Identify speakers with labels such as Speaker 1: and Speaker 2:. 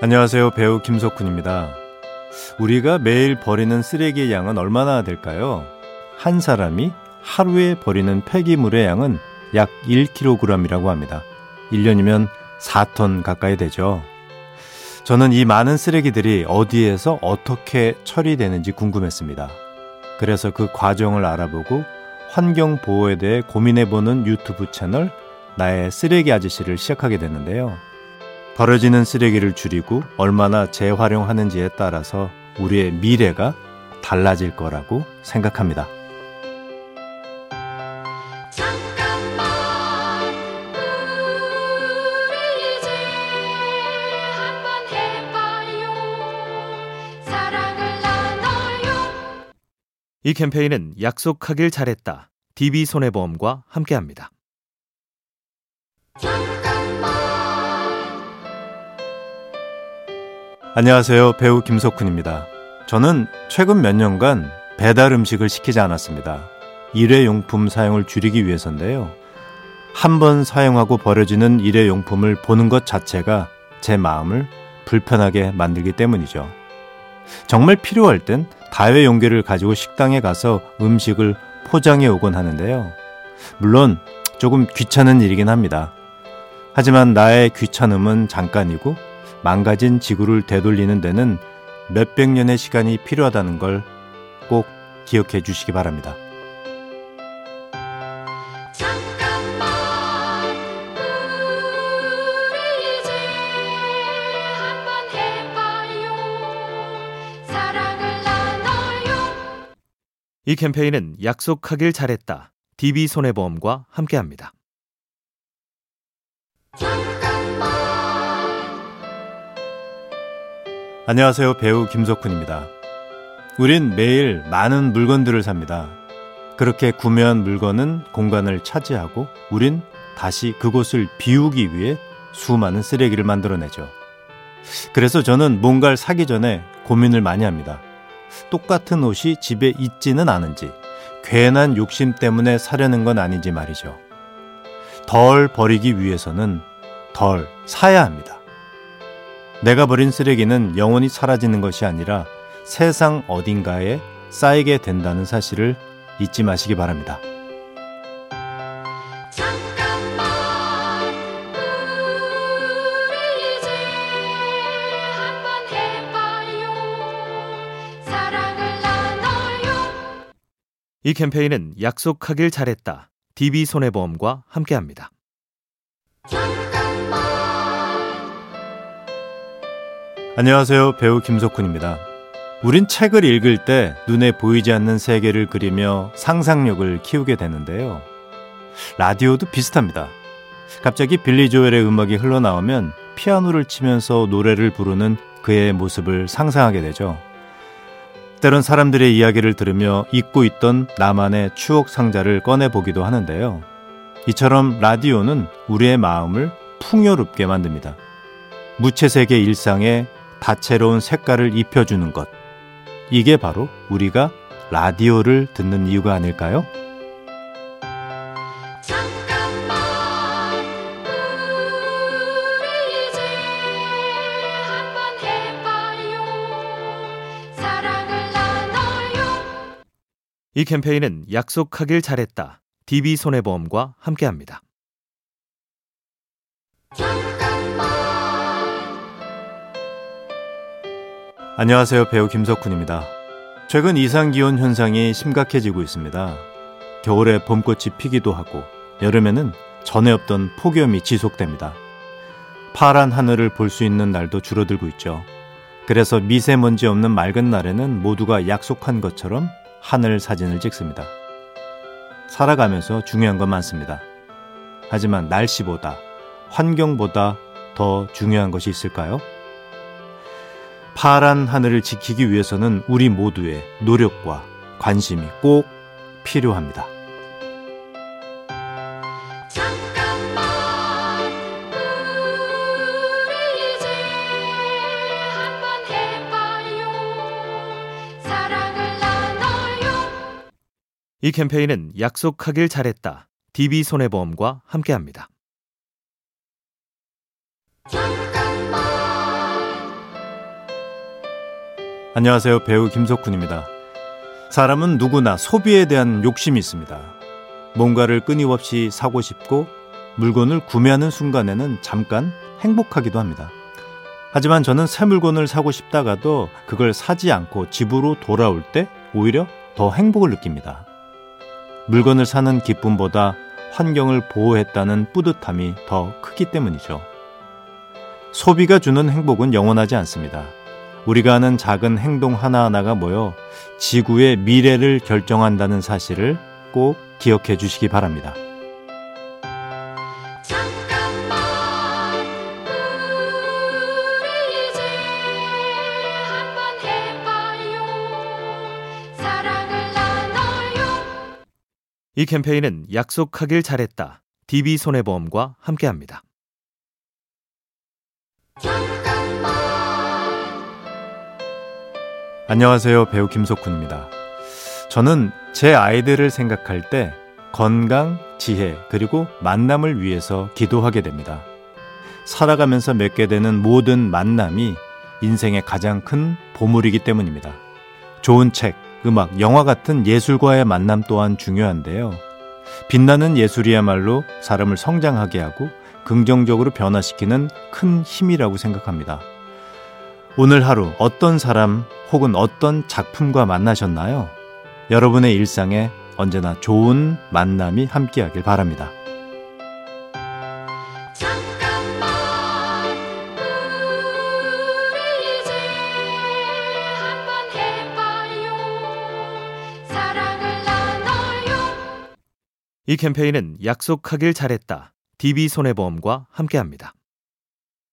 Speaker 1: 안녕하세요. 배우 김석훈입니다. 우리가 매일 버리는 쓰레기의 양은 얼마나 될까요? 한 사람이 하루에 버리는 폐기물의 양은 약 1kg이라고 합니다. 1년이면 4톤 가까이 되죠. 저는 이 많은 쓰레기들이 어디에서 어떻게 처리되는지 궁금했습니다. 그래서 그 과정을 알아보고 환경 보호에 대해 고민해보는 유튜브 채널 나의 쓰레기 아저씨를 시작하게 됐는데요. 버려지는 쓰레기를 줄이고 얼마나 재활용하는지에 따라서 우리의 미래가 달라질 거라고 생각합니다.
Speaker 2: 이 캠페인은 약속하길 잘했다. DB손해보험과 함께합니다.
Speaker 1: 안녕하세요. 배우 김석훈입니다. 저는 최근 몇 년간 배달 음식을 시키지 않았습니다. 일회용품 사용을 줄이기 위해서인데요. 한 번 사용하고 버려지는 일회용품을 보는 것 자체가 제 마음을 불편하게 만들기 때문이죠. 정말 필요할 땐 다회 용기를 가지고 식당에 가서 음식을 포장해 오곤 하는데요. 물론 조금 귀찮은 일이긴 합니다. 하지만 나의 귀찮음은 잠깐이고 망가진 지구를 되돌리는 데는 몇백 년의 시간이 필요하다는 걸 꼭 기억해 주시기 바랍니다.
Speaker 2: 이 캠페인은 약속하길 잘했다. DB손해보험과 함께합니다.
Speaker 1: 안녕하세요. 배우 김석훈입니다. 우린 매일 많은 물건들을 삽니다. 그렇게 구매한 물건은 공간을 차지하고 우린 다시 그곳을 비우기 위해 수많은 쓰레기를 만들어내죠. 그래서 저는 뭔가를 사기 전에 고민을 많이 합니다. 똑같은 옷이 집에 있지는 않은지, 괜한 욕심 때문에 사려는 건 아닌지 말이죠. 덜 버리기 위해서는 덜 사야 합니다. 내가 버린 쓰레기는 영원히 사라지는 것이 아니라 세상 어딘가에 쌓이게 된다는 사실을 잊지 마시기 바랍니다.
Speaker 2: 이 캠페인은 약속하길 잘했다. DB손해보험과 함께합니다.
Speaker 1: 안녕하세요. 배우 김석훈입니다. 우린 책을 읽을 때 눈에 보이지 않는 세계를 그리며 상상력을 키우게 되는데요. 라디오도 비슷합니다. 갑자기 빌리 조엘의 음악이 흘러나오면 피아노를 치면서 노래를 부르는 그의 모습을 상상하게 되죠. 때론 사람들의 이야기를 들으며 잊고 있던 나만의 추억 상자를 꺼내보기도 하는데요. 이처럼 라디오는 우리의 마음을 풍요롭게 만듭니다. 무채색의 일상에 다채로운 색깔을 입혀주는 것. 이게 바로 우리가 라디오를 듣는 이유가 아닐까요?
Speaker 2: 이 캠페인은 약속하길 잘했다. DB손해보험과 함께합니다.
Speaker 1: 안녕하세요. 배우 김석훈입니다. 최근 이상기온 현상이 심각해지고 있습니다. 겨울에 봄꽃이 피기도 하고 여름에는 전에 없던 폭염이 지속됩니다. 파란 하늘을 볼 수 있는 날도 줄어들고 있죠. 그래서 미세먼지 없는 맑은 날에는 모두가 약속한 것처럼 하늘 사진을 찍습니다. 살아가면서 중요한 건 많습니다. 하지만 날씨보다, 환경보다 더 중요한 것이 있을까요? 파란 하늘을 지키기 위해서는 우리 모두의 노력과 관심이 꼭 필요합니다.
Speaker 2: 이 캠페인은 약속하길 잘했다. DB손해보험과 함께합니다.
Speaker 1: 안녕하세요. 배우 김석훈입니다. 사람은 누구나 소비에 대한 욕심이 있습니다. 뭔가를 끊임없이 사고 싶고 물건을 구매하는 순간에는 잠깐 행복하기도 합니다. 하지만 저는 새 물건을 사고 싶다가도 그걸 사지 않고 집으로 돌아올 때 오히려 더 행복을 느낍니다. 물건을 사는 기쁨보다 환경을 보호했다는 뿌듯함이 더 크기 때문이죠. 소비가 주는 행복은 영원하지 않습니다. 우리가 하는 작은 행동 하나하나가 모여 지구의 미래를 결정한다는 사실을 꼭 기억해 주시기 바랍니다.
Speaker 3: 잠깐만 우리 이제 한번 해봐요 사랑을 나눠요
Speaker 2: 이 캠페인은 약속하길 잘했다. DB손해보험과 함께합니다.
Speaker 1: 안녕하세요. 배우 김석훈입니다. 저는 제 아이들을 생각할 때 건강, 지혜, 그리고 만남을 위해서 기도하게 됩니다. 살아가면서 맺게 되는 모든 만남이 인생의 가장 큰 보물이기 때문입니다. 좋은 책, 음악, 영화 같은 예술과의 만남 또한 중요한데요. 빛나는 예술이야말로 사람을 성장하게 하고 긍정적으로 변화시키는 큰 힘이라고 생각합니다. 오늘 하루 어떤 사람 혹은 어떤 작품과 만나셨나요? 여러분의 일상에 언제나 좋은 만남이 함께하길 바랍니다.
Speaker 3: 잠깐만 우리 이제 한번 해봐요 사랑을 나눠요
Speaker 2: 이 캠페인은 약속하길 잘했다. DB손해보험과 함께합니다.